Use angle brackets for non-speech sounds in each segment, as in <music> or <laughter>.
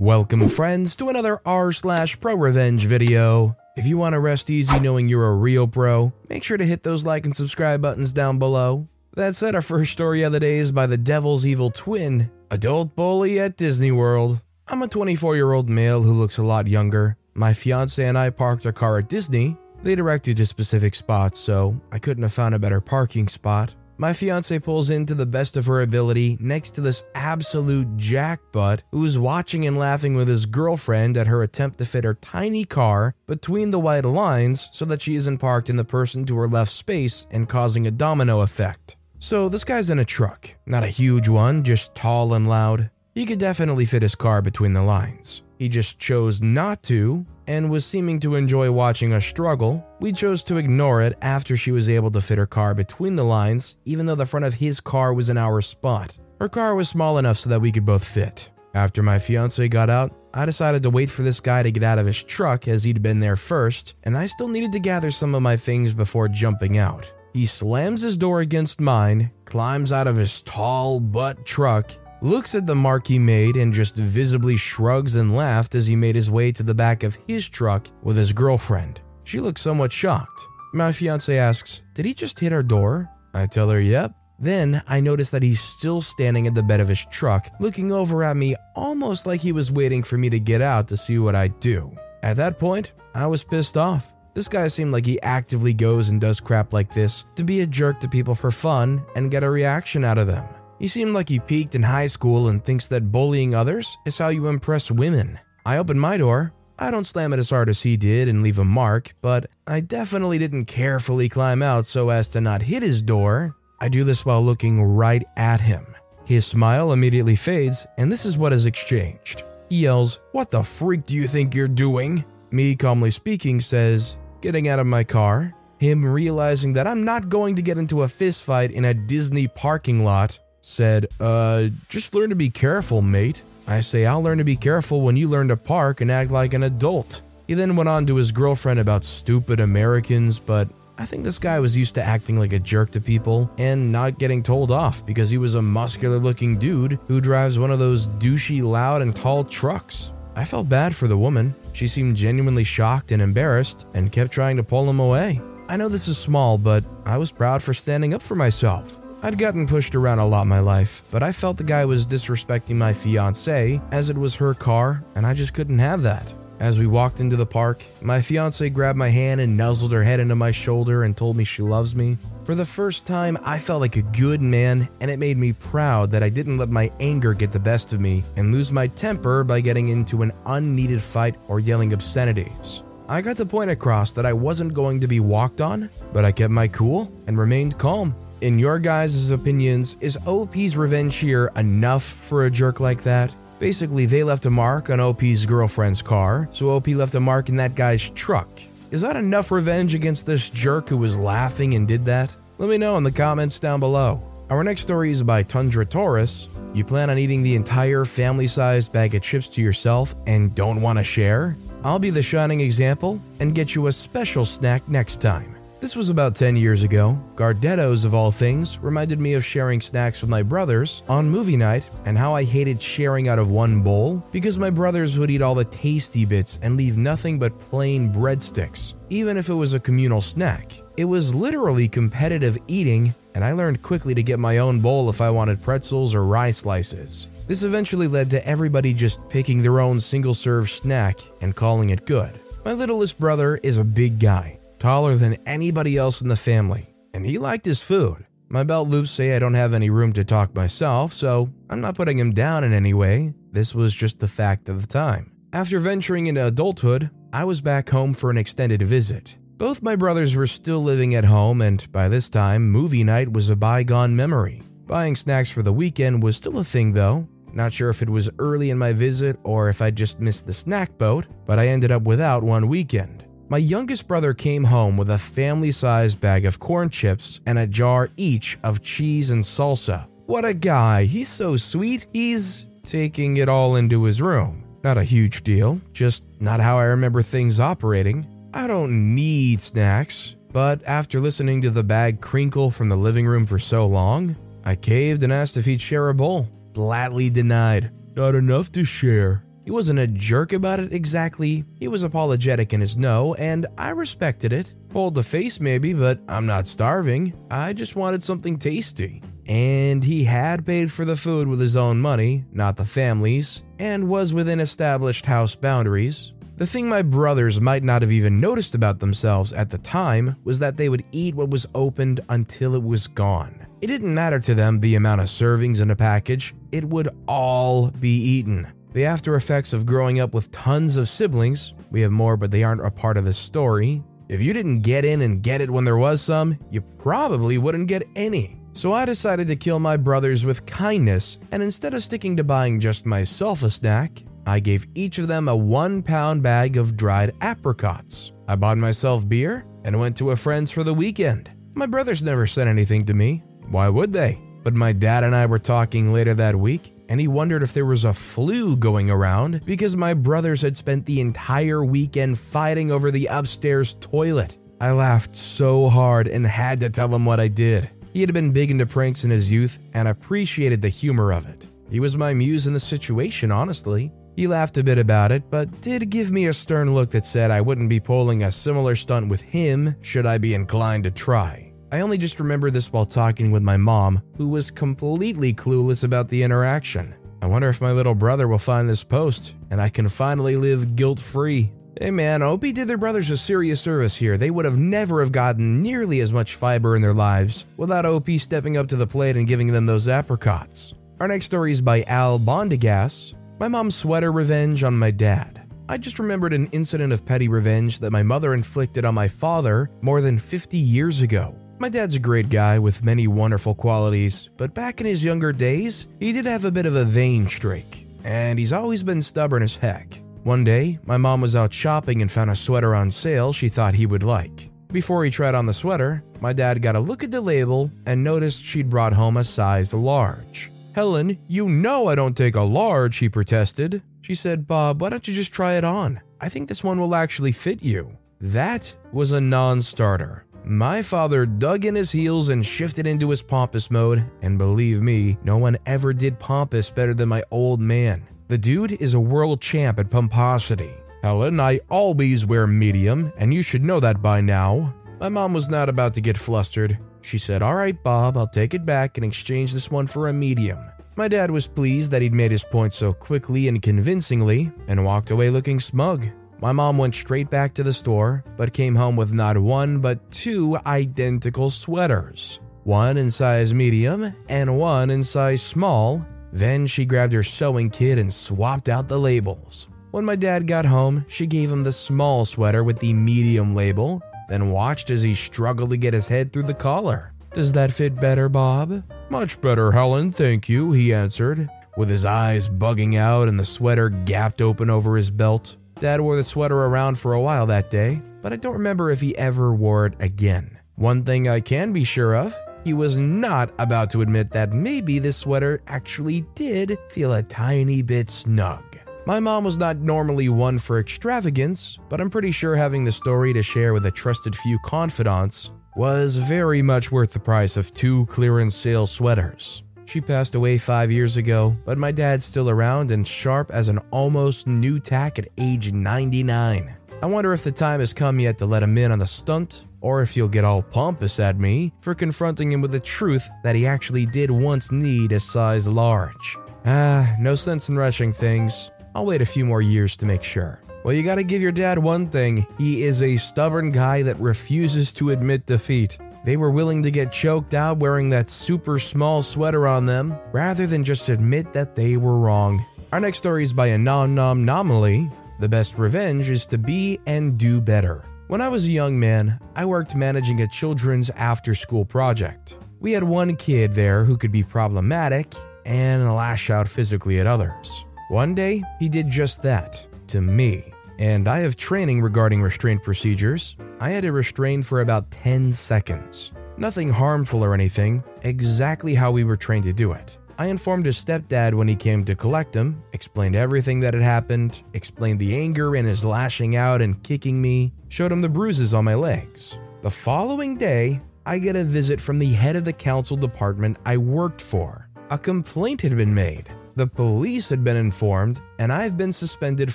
Welcome, friends, to another r slash pro revenge video. If you want to rest easy knowing you're a real pro, make sure to hit those like and subscribe buttons down below. That said, our first story of the day is by the Devil's Evil Twin, adult bully at Disney World. I'm a 24 year old male who looks a lot younger. My fiance and I parked our car at Disney. They directed to specific spots, so I couldn't have found a better parking spot. My fiance pulls in to the best of her ability next to this absolute jackbutt who's watching and laughing with his girlfriend at her attempt to fit her tiny car between the white lines so that she isn't parked in the person to her left space and causing a domino effect. So this guy's in a truck, not a huge one, just tall and loud. He could definitely fit his car between the lines. He just chose not to and was seeming to enjoy watching us struggle. We chose to ignore it after she was able to fit her car between the lines, even though the front of his car was in our spot. Her car was small enough so that we could both fit. After my fiance got out, I decided to wait for this guy to get out of his truck as he'd been there first, and I still needed to gather some of my things before jumping out. He slams his door against mine, climbs out of his tall butt truck, looks at the mark he made, and just visibly shrugs and laughed as he made his way to the back of his truck with his girlfriend. She looks somewhat shocked. My fiance asks, Did he just hit our door? I tell her, Yep. Then I notice that he's still standing at the bed of his truck, looking over at me almost like he was waiting for me to get out to see what I'd do. At that point, I was pissed off. This guy seemed like he actively goes and does crap like this to be a jerk to people for fun and get a reaction out of them. He seemed like he peaked in high school and thinks that bullying others is how you impress women. I opened my door. I don't slam it as hard as he did and leave a mark, but I definitely didn't carefully climb out so as to not hit his door. I do this while looking right at him. His smile immediately fades, and this is what is exchanged. He yells, What the freak do you think you're doing? Me, calmly speaking, says, Getting out of my car. Him realizing that I'm not going to get into a fistfight in a Disney parking lot said, Uh, just learn to be careful, mate. I say, I'll learn to be careful when you learn to park and act like an adult. He then went on to his girlfriend about stupid Americans, but I think this guy was used to acting like a jerk to people and not getting told off because he was a muscular looking dude who drives one of those douchey, loud, and tall trucks. I felt bad for the woman. She seemed genuinely shocked and embarrassed and kept trying to pull him away. I know this is small, but I was proud for standing up for myself. I'd gotten pushed around a lot my life, but I felt the guy was disrespecting my fiance as it was her car, and I just couldn't have that. As we walked into the park, my fiance grabbed my hand and nuzzled her head into my shoulder and told me she loves me. For the first time, I felt like a good man, and it made me proud that I didn't let my anger get the best of me and lose my temper by getting into an unneeded fight or yelling obscenities. I got the point across that I wasn't going to be walked on, but I kept my cool and remained calm. In your guys' opinions, is OP's revenge here enough for a jerk like that? Basically, they left a mark on OP's girlfriend's car, so OP left a mark in that guy's truck. Is that enough revenge against this jerk who was laughing and did that? Let me know in the comments down below. Our next story is by Tundra Taurus. You plan on eating the entire family sized bag of chips to yourself and don't want to share? I'll be the shining example and get you a special snack next time. This was about 10 years ago. Gardettos, of all things, reminded me of sharing snacks with my brothers on movie night and how I hated sharing out of one bowl because my brothers would eat all the tasty bits and leave nothing but plain breadsticks, even if it was a communal snack. It was literally competitive eating, and I learned quickly to get my own bowl if I wanted pretzels or rye slices. This eventually led to everybody just picking their own single serve snack and calling it good. My littlest brother is a big guy taller than anybody else in the family, and he liked his food. My belt loops say I don't have any room to talk myself, so I'm not putting him down in any way. This was just the fact of the time. After venturing into adulthood, I was back home for an extended visit. Both my brothers were still living at home, and by this time, movie night was a bygone memory. Buying snacks for the weekend was still a thing, though. Not sure if it was early in my visit or if I just missed the snack boat, but I ended up without one weekend. My youngest brother came home with a family sized bag of corn chips and a jar each of cheese and salsa. What a guy! He's so sweet, he's taking it all into his room. Not a huge deal, just not how I remember things operating. I don't need snacks, but after listening to the bag crinkle from the living room for so long, I caved and asked if he'd share a bowl. Flatly denied. Not enough to share. He wasn't a jerk about it exactly, he was apologetic in his no, and I respected it. Pulled the face maybe, but I'm not starving. I just wanted something tasty. And he had paid for the food with his own money, not the family's, and was within established house boundaries. The thing my brothers might not have even noticed about themselves at the time was that they would eat what was opened until it was gone. It didn't matter to them the amount of servings in a package, it would all be eaten. The after effects of growing up with tons of siblings, we have more but they aren't a part of the story. If you didn't get in and get it when there was some, you probably wouldn't get any. So I decided to kill my brothers with kindness, and instead of sticking to buying just myself a snack, I gave each of them a one pound bag of dried apricots. I bought myself beer and went to a friend's for the weekend. My brothers never said anything to me. Why would they? But my dad and I were talking later that week, and he wondered if there was a flu going around because my brothers had spent the entire weekend fighting over the upstairs toilet. I laughed so hard and had to tell him what I did. He had been big into pranks in his youth and appreciated the humor of it. He was my muse in the situation, honestly. He laughed a bit about it, but did give me a stern look that said I wouldn't be pulling a similar stunt with him should I be inclined to try. I only just remember this while talking with my mom, who was completely clueless about the interaction. I wonder if my little brother will find this post and I can finally live guilt free. Hey man, Opie did their brothers a serious service here. They would have never have gotten nearly as much fiber in their lives without Opie stepping up to the plate and giving them those apricots. Our next story is by Al Bondigas, my mom's sweater revenge on my dad. I just remembered an incident of petty revenge that my mother inflicted on my father more than 50 years ago. My dad's a great guy with many wonderful qualities, but back in his younger days, he did have a bit of a vain streak, and he's always been stubborn as heck. One day, my mom was out shopping and found a sweater on sale she thought he would like. Before he tried on the sweater, my dad got a look at the label and noticed she'd brought home a size large. Helen, you know I don't take a large, he protested. She said, Bob, why don't you just try it on? I think this one will actually fit you. That was a non starter. My father dug in his heels and shifted into his pompous mode, and believe me, no one ever did pompous better than my old man. The dude is a world champ at pomposity. Helen, I always wear medium, and you should know that by now. My mom was not about to get flustered. She said, All right, Bob, I'll take it back and exchange this one for a medium. My dad was pleased that he'd made his point so quickly and convincingly and walked away looking smug. My mom went straight back to the store, but came home with not one but two identical sweaters one in size medium and one in size small. Then she grabbed her sewing kit and swapped out the labels. When my dad got home, she gave him the small sweater with the medium label then watched as he struggled to get his head through the collar. Does that fit better, Bob? Much better, Helen, thank you, he answered, with his eyes bugging out and the sweater gapped open over his belt. Dad wore the sweater around for a while that day, but I don't remember if he ever wore it again. One thing I can be sure of he was not about to admit that maybe this sweater actually did feel a tiny bit snug. My mom was not normally one for extravagance, but I'm pretty sure having the story to share with a trusted few confidants was very much worth the price of two clearance sale sweaters. She passed away five years ago, but my dad's still around and sharp as an almost new tack at age 99. I wonder if the time has come yet to let him in on the stunt, or if he'll get all pompous at me for confronting him with the truth that he actually did once need a size large. Ah, no sense in rushing things. I'll wait a few more years to make sure. Well, you gotta give your dad one thing he is a stubborn guy that refuses to admit defeat. They were willing to get choked out wearing that super small sweater on them rather than just admit that they were wrong. Our next story is by a non nom nominally. The best revenge is to be and do better. When I was a young man, I worked managing a children's after school project. We had one kid there who could be problematic and lash out physically at others. One day, he did just that to me. And I have training regarding restraint procedures. I had to restrain for about 10 seconds. Nothing harmful or anything, exactly how we were trained to do it. I informed his stepdad when he came to collect him, explained everything that had happened, explained the anger in his lashing out and kicking me, showed him the bruises on my legs. The following day, I get a visit from the head of the council department I worked for. A complaint had been made The police had been informed, and I've been suspended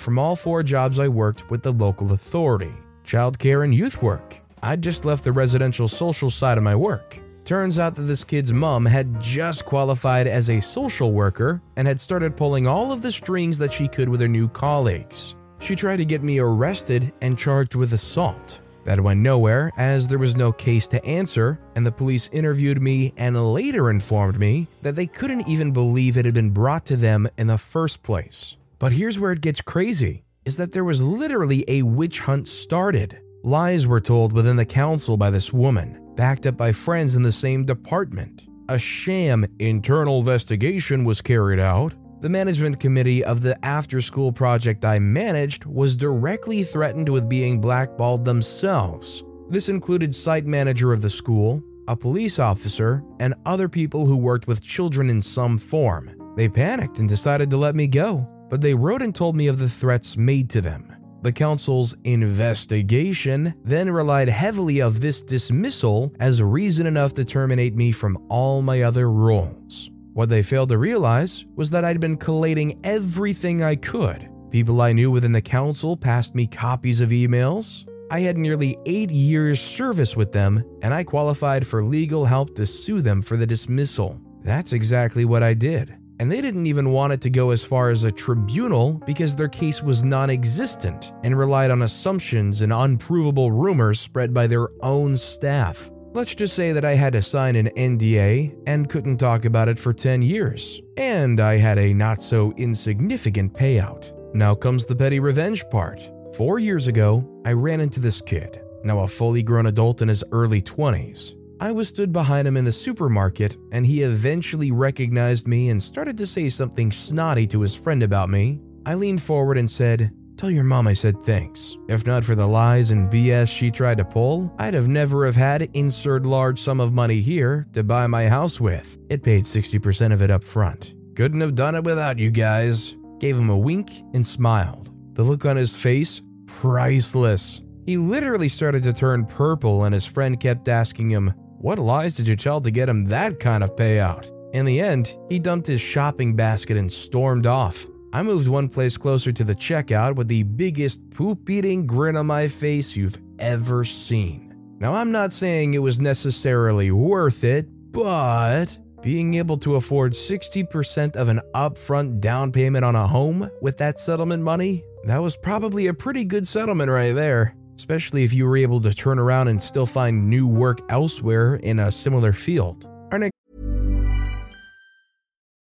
from all four jobs I worked with the local authority childcare and youth work. I'd just left the residential social side of my work. Turns out that this kid's mom had just qualified as a social worker and had started pulling all of the strings that she could with her new colleagues. She tried to get me arrested and charged with assault. That went nowhere as there was no case to answer, and the police interviewed me and later informed me that they couldn't even believe it had been brought to them in the first place. But here's where it gets crazy is that there was literally a witch hunt started. Lies were told within the council by this woman, backed up by friends in the same department. A sham internal investigation was carried out. The management committee of the after school project I managed was directly threatened with being blackballed themselves. This included site manager of the school, a police officer, and other people who worked with children in some form. They panicked and decided to let me go, but they wrote and told me of the threats made to them. The council's investigation then relied heavily of this dismissal as reason enough to terminate me from all my other roles. What they failed to realize was that I'd been collating everything I could. People I knew within the council passed me copies of emails. I had nearly eight years' service with them, and I qualified for legal help to sue them for the dismissal. That's exactly what I did and they didn't even want it to go as far as a tribunal because their case was non existent and relied on assumptions and unprovable rumors spread by their own staff. Let's just say that I had to sign an NDA and couldn't talk about it for 10 years, and I had a not so insignificant payout. Now comes the petty revenge part. Four years ago, I ran into this kid, now a fully grown adult in his early 20s. I was stood behind him in the supermarket, and he eventually recognized me and started to say something snotty to his friend about me. I leaned forward and said, Tell your mom I said thanks. If not for the lies and BS she tried to pull, I'd have never have had insert large sum of money here to buy my house with. It paid 60% of it up front. Couldn't have done it without you guys. Gave him a wink and smiled. The look on his face, priceless. He literally started to turn purple and his friend kept asking him, what lies did you tell to get him that kind of payout? In the end, he dumped his shopping basket and stormed off. I moved one place closer to the checkout with the biggest poop eating grin on my face you've ever seen. Now, I'm not saying it was necessarily worth it, but being able to afford 60% of an upfront down payment on a home with that settlement money, that was probably a pretty good settlement right there especially if you were able to turn around and still find new work elsewhere in a similar field.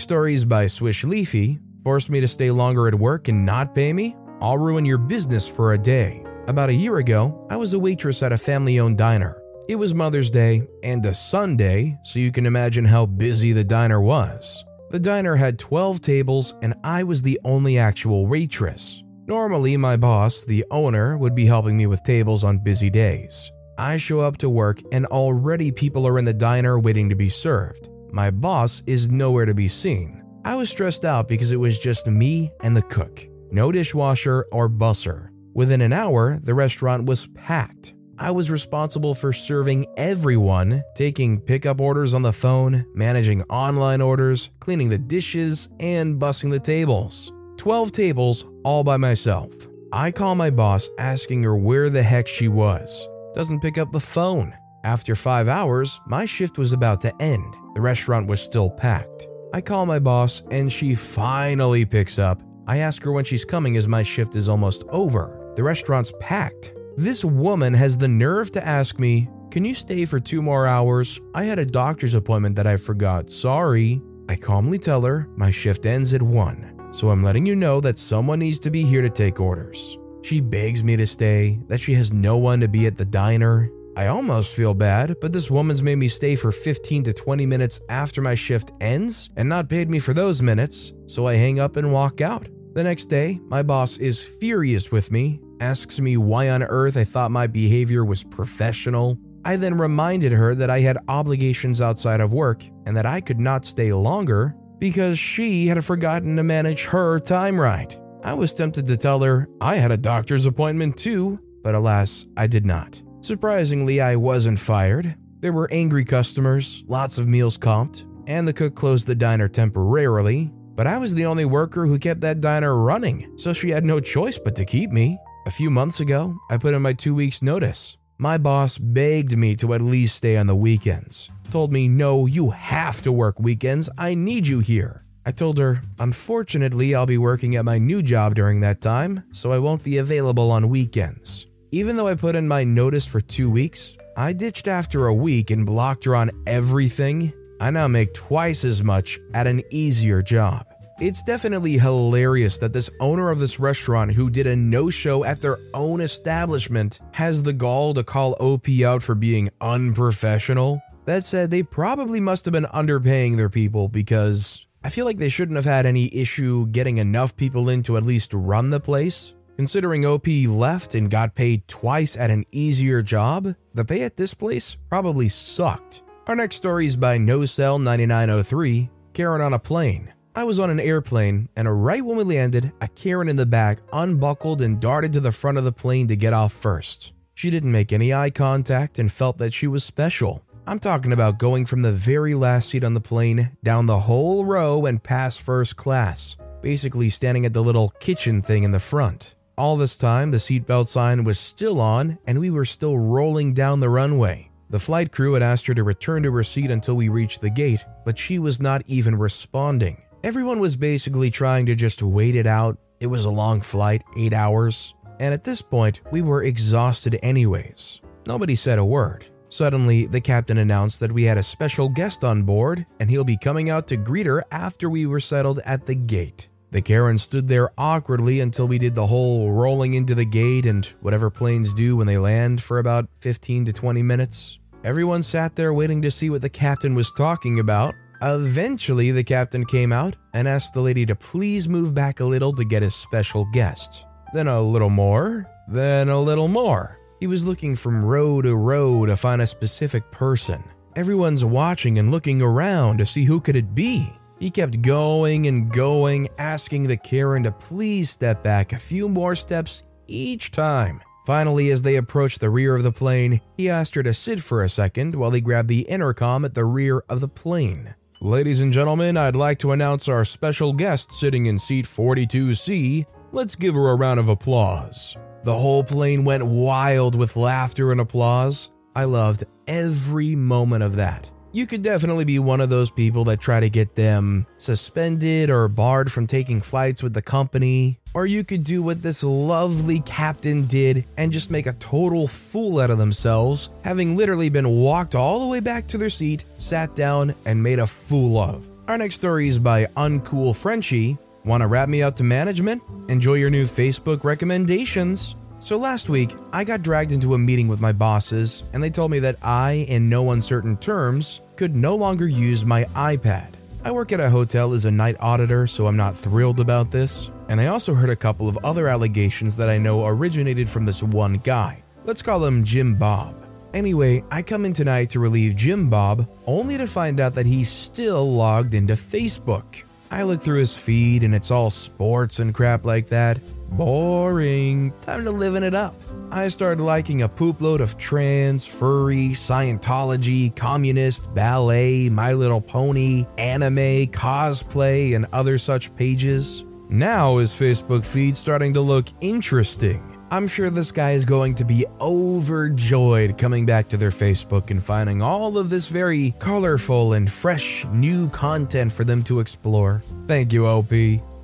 Stories by Swish Leafy forced me to stay longer at work and not pay me. I'll ruin your business for a day. About a year ago, I was a waitress at a family owned diner. It was Mother's Day and a Sunday, so you can imagine how busy the diner was. The diner had 12 tables, and I was the only actual waitress. Normally, my boss, the owner, would be helping me with tables on busy days. I show up to work, and already people are in the diner waiting to be served. My boss is nowhere to be seen. I was stressed out because it was just me and the cook, no dishwasher or busser. Within an hour, the restaurant was packed. I was responsible for serving everyone, taking pickup orders on the phone, managing online orders, cleaning the dishes, and bussing the tables. 12 tables all by myself. I call my boss asking her where the heck she was. Doesn't pick up the phone. After five hours, my shift was about to end. The restaurant was still packed. I call my boss and she finally picks up. I ask her when she's coming as my shift is almost over. The restaurant's packed. This woman has the nerve to ask me, Can you stay for two more hours? I had a doctor's appointment that I forgot. Sorry. I calmly tell her my shift ends at 1, so I'm letting you know that someone needs to be here to take orders. She begs me to stay, that she has no one to be at the diner. I almost feel bad, but this woman's made me stay for 15 to 20 minutes after my shift ends and not paid me for those minutes, so I hang up and walk out. The next day, my boss is furious with me, asks me why on earth I thought my behavior was professional. I then reminded her that I had obligations outside of work and that I could not stay longer because she had forgotten to manage her time right. I was tempted to tell her I had a doctor's appointment too, but alas, I did not. Surprisingly, I wasn't fired. There were angry customers, lots of meals comped, and the cook closed the diner temporarily, but I was the only worker who kept that diner running, so she had no choice but to keep me. A few months ago, I put in my two weeks' notice. My boss begged me to at least stay on the weekends. Told me, no, you have to work weekends. I need you here. I told her, unfortunately, I'll be working at my new job during that time, so I won't be available on weekends. Even though I put in my notice for two weeks, I ditched after a week and blocked her on everything. I now make twice as much at an easier job. It's definitely hilarious that this owner of this restaurant, who did a no show at their own establishment, has the gall to call OP out for being unprofessional. That said, they probably must have been underpaying their people because I feel like they shouldn't have had any issue getting enough people in to at least run the place. Considering OP left and got paid twice at an easier job, the pay at this place probably sucked. Our next story is by NoCell9903 Karen on a Plane. I was on an airplane, and right when we landed, a Karen in the back unbuckled and darted to the front of the plane to get off first. She didn't make any eye contact and felt that she was special. I'm talking about going from the very last seat on the plane down the whole row and past first class, basically standing at the little kitchen thing in the front. All this time, the seatbelt sign was still on, and we were still rolling down the runway. The flight crew had asked her to return to her seat until we reached the gate, but she was not even responding. Everyone was basically trying to just wait it out. It was a long flight, eight hours, and at this point, we were exhausted anyways. Nobody said a word. Suddenly, the captain announced that we had a special guest on board and he'll be coming out to greet her after we were settled at the gate. The Karen stood there awkwardly until we did the whole rolling into the gate and whatever planes do when they land for about 15 to 20 minutes. Everyone sat there waiting to see what the captain was talking about, Eventually, the captain came out and asked the lady to please move back a little to get his special guest. Then a little more, then a little more. He was looking from row to row to find a specific person. Everyone's watching and looking around to see who could it be. He kept going and going, asking the Karen to please step back a few more steps each time. Finally, as they approached the rear of the plane, he asked her to sit for a second while he grabbed the intercom at the rear of the plane. Ladies and gentlemen, I'd like to announce our special guest sitting in seat 42C. Let's give her a round of applause. The whole plane went wild with laughter and applause. I loved every moment of that. You could definitely be one of those people that try to get them suspended or barred from taking flights with the company. Or you could do what this lovely captain did and just make a total fool out of themselves, having literally been walked all the way back to their seat, sat down, and made a fool of. Our next story is by Uncool Frenchie. Want to wrap me out to management? Enjoy your new Facebook recommendations. So last week, I got dragged into a meeting with my bosses, and they told me that I, in no uncertain terms, could no longer use my iPad. I work at a hotel as a night auditor, so I'm not thrilled about this. And I also heard a couple of other allegations that I know originated from this one guy. Let's call him Jim Bob. Anyway, I come in tonight to relieve Jim Bob, only to find out that he's still logged into Facebook. I look through his feed and it's all sports and crap like that. Boring. Time to living it up. I started liking a poop load of trans, furry, Scientology, communist, ballet, My Little Pony, anime, cosplay, and other such pages. Now his Facebook feed starting to look interesting. I'm sure this guy is going to be overjoyed coming back to their Facebook and finding all of this very colorful and fresh new content for them to explore. Thank you, OP.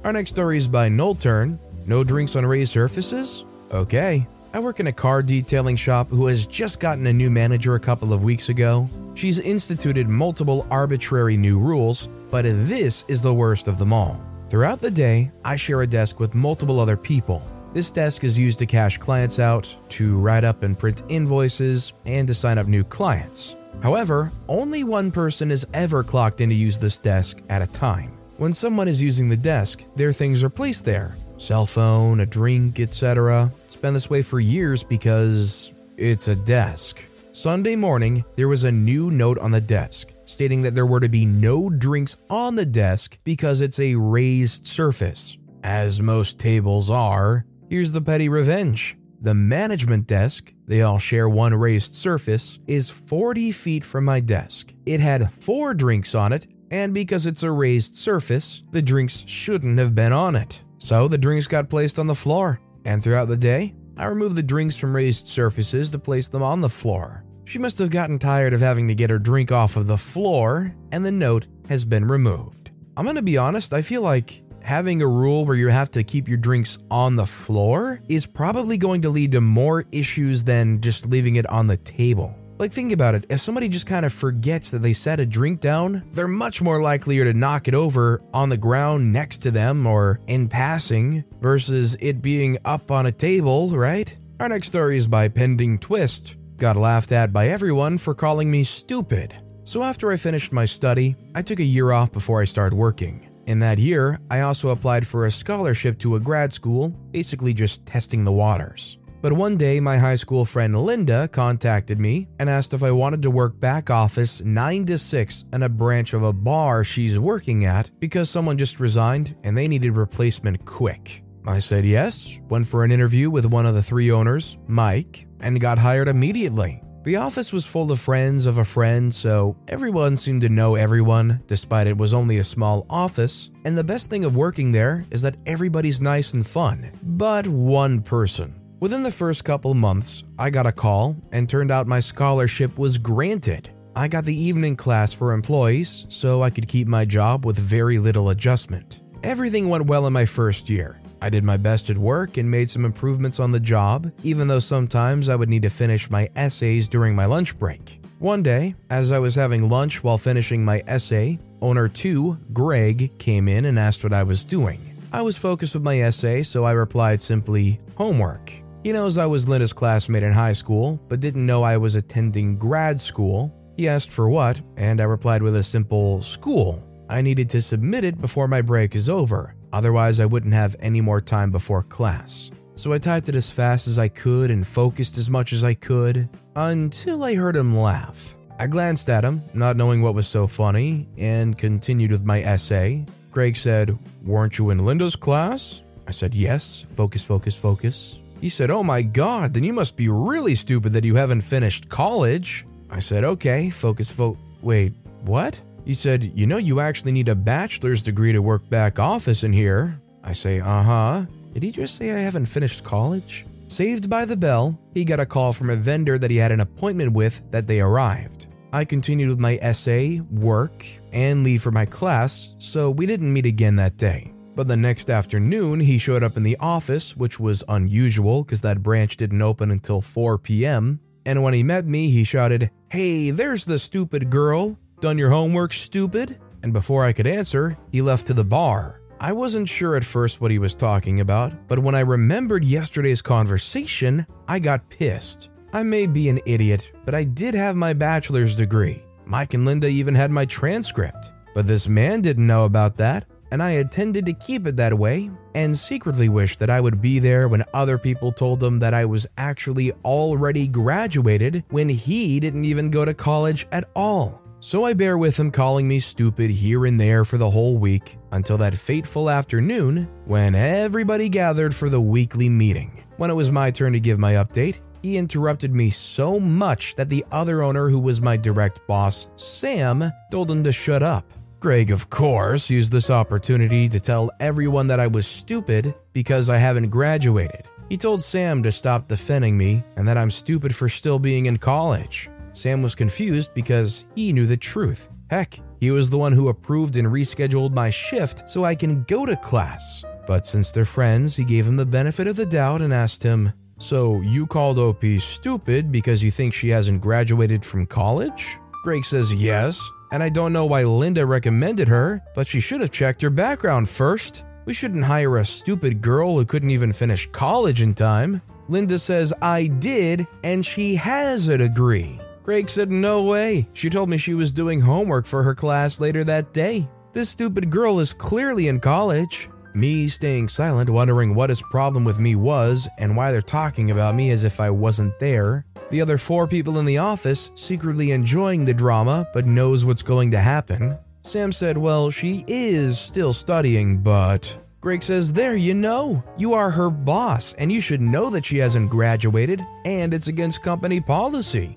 Our next story is by Nolturn. No drinks on raised surfaces? Okay. I work in a car detailing shop who has just gotten a new manager a couple of weeks ago. She's instituted multiple arbitrary new rules, but this is the worst of them all. Throughout the day, I share a desk with multiple other people. This desk is used to cash clients out, to write up and print invoices, and to sign up new clients. However, only one person is ever clocked in to use this desk at a time. When someone is using the desk, their things are placed there cell phone, a drink, etc. It's been this way for years because it's a desk. Sunday morning, there was a new note on the desk stating that there were to be no drinks on the desk because it's a raised surface. As most tables are, Here's the petty revenge. The management desk, they all share one raised surface, is 40 feet from my desk. It had four drinks on it, and because it's a raised surface, the drinks shouldn't have been on it. So the drinks got placed on the floor, and throughout the day, I removed the drinks from raised surfaces to place them on the floor. She must have gotten tired of having to get her drink off of the floor, and the note has been removed. I'm gonna be honest, I feel like having a rule where you have to keep your drinks on the floor is probably going to lead to more issues than just leaving it on the table. Like, think about it. If somebody just kind of forgets that they set a drink down, they're much more likelier to knock it over on the ground next to them or in passing versus it being up on a table, right? Our next story is by Pending Twist. Got laughed at by everyone for calling me stupid. So, after I finished my study, I took a year off before I started working. In that year, I also applied for a scholarship to a grad school, basically just testing the waters. But one day, my high school friend Linda contacted me and asked if I wanted to work back office 9 to 6 in a branch of a bar she's working at because someone just resigned and they needed replacement quick. I said yes, went for an interview with one of the three owners, Mike, and got hired immediately. The office was full of friends of a friend, so everyone seemed to know everyone, despite it was only a small office. And the best thing of working there is that everybody's nice and fun. But one person. Within the first couple months, I got a call, and turned out my scholarship was granted. I got the evening class for employees, so I could keep my job with very little adjustment. Everything went well in my first year. I did my best at work and made some improvements on the job, even though sometimes I would need to finish my essays during my lunch break. One day, as I was having lunch while finishing my essay, owner 2, Greg, came in and asked what I was doing. I was focused with my essay, so I replied simply, homework. He knows I was Linda's classmate in high school, but didn't know I was attending grad school. He asked for what, and I replied with a simple school. I needed to submit it before my break is over, Otherwise, I wouldn't have any more time before class. So I typed it as fast as I could and focused as much as I could until I heard him laugh. I glanced at him, not knowing what was so funny, and continued with my essay. Greg said, Weren't you in Linda's class? I said, Yes. Focus, focus, focus. He said, Oh my god, then you must be really stupid that you haven't finished college. I said, Okay, focus, fo. Wait, what? He said, You know, you actually need a bachelor's degree to work back office in here. I say, Uh huh. Did he just say I haven't finished college? Saved by the bell, he got a call from a vendor that he had an appointment with that they arrived. I continued with my essay, work, and leave for my class, so we didn't meet again that day. But the next afternoon, he showed up in the office, which was unusual because that branch didn't open until 4 p.m. And when he met me, he shouted, Hey, there's the stupid girl. Done your homework, stupid? And before I could answer, he left to the bar. I wasn't sure at first what he was talking about, but when I remembered yesterday's conversation, I got pissed. I may be an idiot, but I did have my bachelor's degree. Mike and Linda even had my transcript. But this man didn't know about that, and I intended to keep it that way, and secretly wished that I would be there when other people told them that I was actually already graduated when he didn't even go to college at all. So I bear with him calling me stupid here and there for the whole week until that fateful afternoon when everybody gathered for the weekly meeting. When it was my turn to give my update, he interrupted me so much that the other owner, who was my direct boss, Sam, told him to shut up. Greg, of course, used this opportunity to tell everyone that I was stupid because I haven't graduated. He told Sam to stop defending me and that I'm stupid for still being in college. Sam was confused because he knew the truth. Heck, he was the one who approved and rescheduled my shift so I can go to class. But since they're friends, he gave him the benefit of the doubt and asked him, So you called OP stupid because you think she hasn't graduated from college? Greg says yes, and I don't know why Linda recommended her, but she should have checked her background first. We shouldn't hire a stupid girl who couldn't even finish college in time. Linda says I did, and she has a degree. Greg said no way. She told me she was doing homework for her class later that day. This stupid girl is clearly in college. Me staying silent, wondering what his problem with me was and why they're talking about me as if I wasn't there. The other four people in the office secretly enjoying the drama but knows what's going to happen. Sam said, Well, she is still studying, but. Greg says, There, you know. You are her boss, and you should know that she hasn't graduated, and it's against company policy.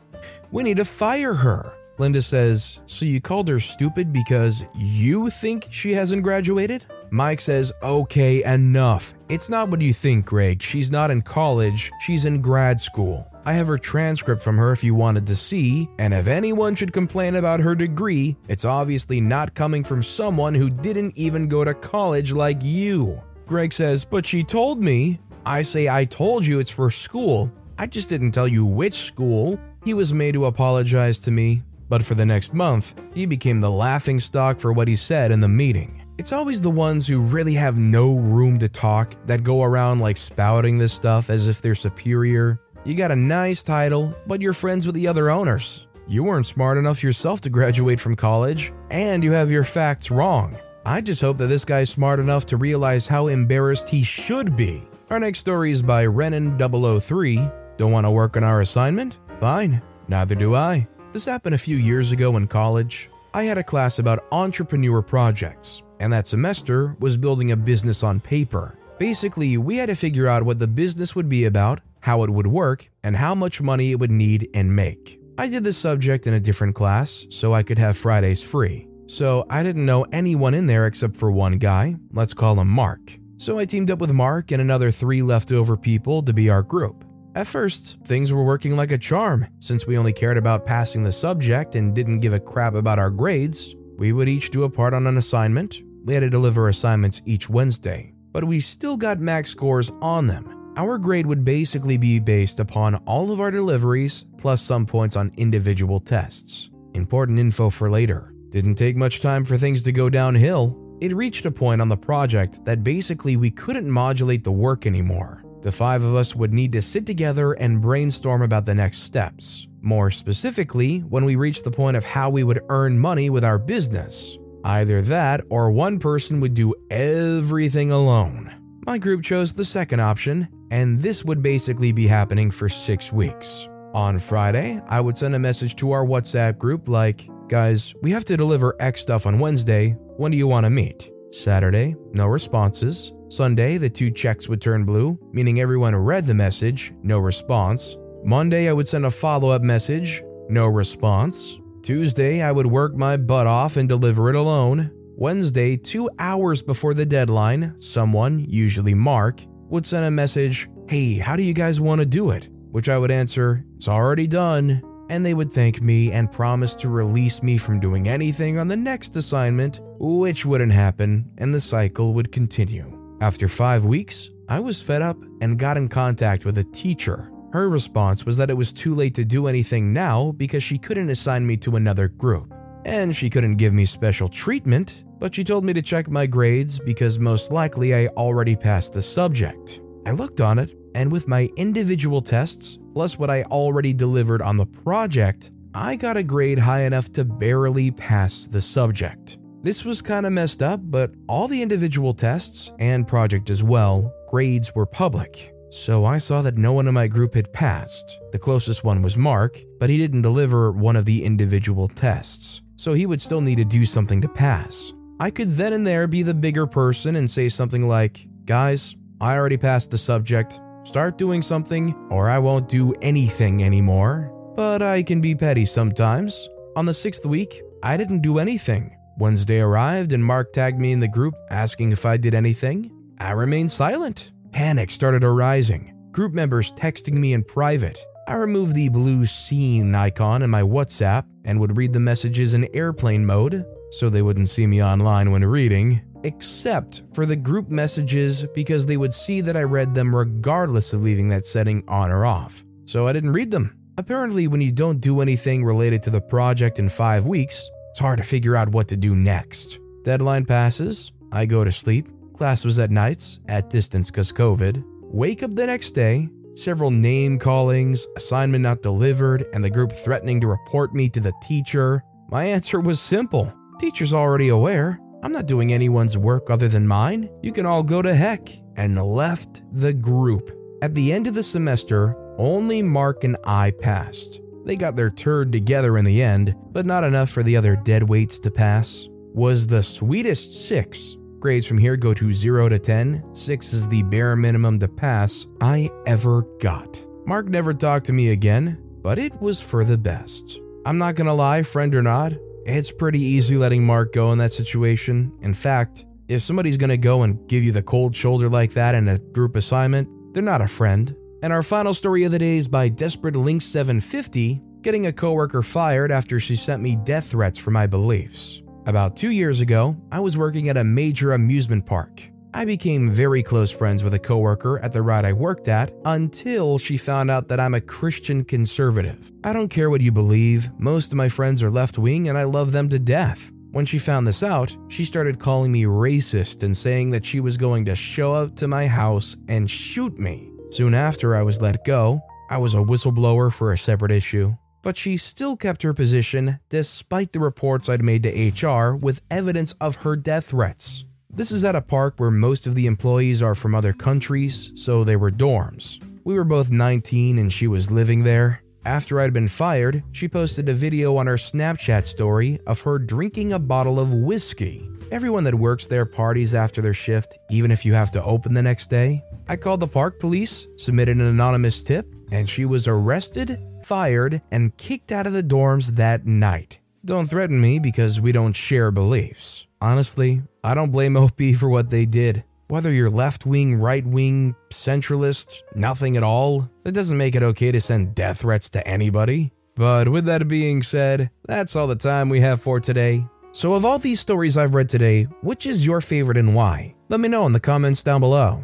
We need to fire her. Linda says, So you called her stupid because you think she hasn't graduated? Mike says, Okay, enough. It's not what you think, Greg. She's not in college, she's in grad school. I have her transcript from her if you wanted to see, and if anyone should complain about her degree, it's obviously not coming from someone who didn't even go to college like you. Greg says, But she told me. I say, I told you it's for school. I just didn't tell you which school. He was made to apologize to me, but for the next month, he became the laughing stock for what he said in the meeting. It's always the ones who really have no room to talk that go around like spouting this stuff as if they're superior. You got a nice title, but you're friends with the other owners. You weren't smart enough yourself to graduate from college, and you have your facts wrong. I just hope that this guy's smart enough to realize how embarrassed he should be. Our next story is by Renan003. Don't want to work on our assignment? Fine, neither do I. This happened a few years ago in college. I had a class about entrepreneur projects, and that semester was building a business on paper. Basically, we had to figure out what the business would be about, how it would work, and how much money it would need and make. I did this subject in a different class so I could have Fridays free. So I didn't know anyone in there except for one guy, let's call him Mark. So I teamed up with Mark and another three leftover people to be our group. At first, things were working like a charm. Since we only cared about passing the subject and didn't give a crap about our grades, we would each do a part on an assignment. We had to deliver assignments each Wednesday, but we still got max scores on them. Our grade would basically be based upon all of our deliveries plus some points on individual tests. Important info for later. Didn't take much time for things to go downhill. It reached a point on the project that basically we couldn't modulate the work anymore. The five of us would need to sit together and brainstorm about the next steps. More specifically, when we reached the point of how we would earn money with our business. Either that or one person would do everything alone. My group chose the second option, and this would basically be happening for six weeks. On Friday, I would send a message to our WhatsApp group like, Guys, we have to deliver X stuff on Wednesday. When do you want to meet? Saturday, no responses. Sunday, the two checks would turn blue, meaning everyone read the message, no response. Monday, I would send a follow up message, no response. Tuesday, I would work my butt off and deliver it alone. Wednesday, two hours before the deadline, someone, usually Mark, would send a message, Hey, how do you guys want to do it? Which I would answer, It's already done. And they would thank me and promise to release me from doing anything on the next assignment, which wouldn't happen, and the cycle would continue. After five weeks, I was fed up and got in contact with a teacher. Her response was that it was too late to do anything now because she couldn't assign me to another group. And she couldn't give me special treatment but she told me to check my grades because most likely I already passed the subject. I looked on it, and with my individual tests, plus what I already delivered on the project, I got a grade high enough to barely pass the subject. This was kind of messed up, but all the individual tests and project as well, grades were public. So I saw that no one in my group had passed. The closest one was Mark, but he didn't deliver one of the individual tests, so he would still need to do something to pass. I could then and there be the bigger person and say something like, Guys, I already passed the subject. Start doing something, or I won't do anything anymore. But I can be petty sometimes. On the sixth week, I didn't do anything. Wednesday arrived and Mark tagged me in the group asking if I did anything. I remained silent. Panic started arising. Group members texting me in private. I removed the blue seen icon in my WhatsApp and would read the messages in airplane mode so they wouldn't see me online when reading, except for the group messages because they would see that I read them regardless of leaving that setting on or off. So I didn't read them. Apparently, when you don't do anything related to the project in five weeks, it's hard to figure out what to do next. Deadline passes, I go to sleep, Class was at nights, at distance because COVID. Wake up the next day, several name callings, assignment not delivered, and the group threatening to report me to the teacher. My answer was simple Teacher's already aware. I'm not doing anyone's work other than mine. You can all go to heck. And left the group. At the end of the semester, only Mark and I passed. They got their turd together in the end, but not enough for the other deadweights to pass. Was the sweetest six Grades from here go to 0 to 10. 6 is the bare minimum to pass I ever got. Mark never talked to me again, but it was for the best. I'm not gonna lie, friend or not, it's pretty easy letting Mark go in that situation. In fact, if somebody's gonna go and give you the cold shoulder like that in a group assignment, they're not a friend. And our final story of the day is by Desperate Link 750, getting a coworker fired after she sent me death threats for my beliefs. About two years ago, I was working at a major amusement park. I became very close friends with a coworker at the ride I worked at until she found out that I'm a Christian conservative. I don't care what you believe, most of my friends are left wing and I love them to death. When she found this out, she started calling me racist and saying that she was going to show up to my house and shoot me. Soon after I was let go, I was a whistleblower for a separate issue but she still kept her position despite the reports I'd made to HR with evidence of her death threats. This is at a park where most of the employees are from other countries, so they were dorms. We were both 19 and she was living there. After I'd been fired, she posted a video on her Snapchat story of her drinking a bottle of whiskey. Everyone that works there parties after their shift, even if you have to open the next day. I called the park police, submitted an anonymous tip, and she was arrested fired, and kicked out of the dorms that night. Don't threaten me because we don't share beliefs. Honestly, I don't blame <laughs> OP for what they did. Whether you're left wing, right wing, centralist, nothing at all, that doesn't make it okay to send death threats to anybody. But with that being said, that's all the time we have for today. So, of all these stories I've read today, which is your favorite and why? Let me know in the comments down below.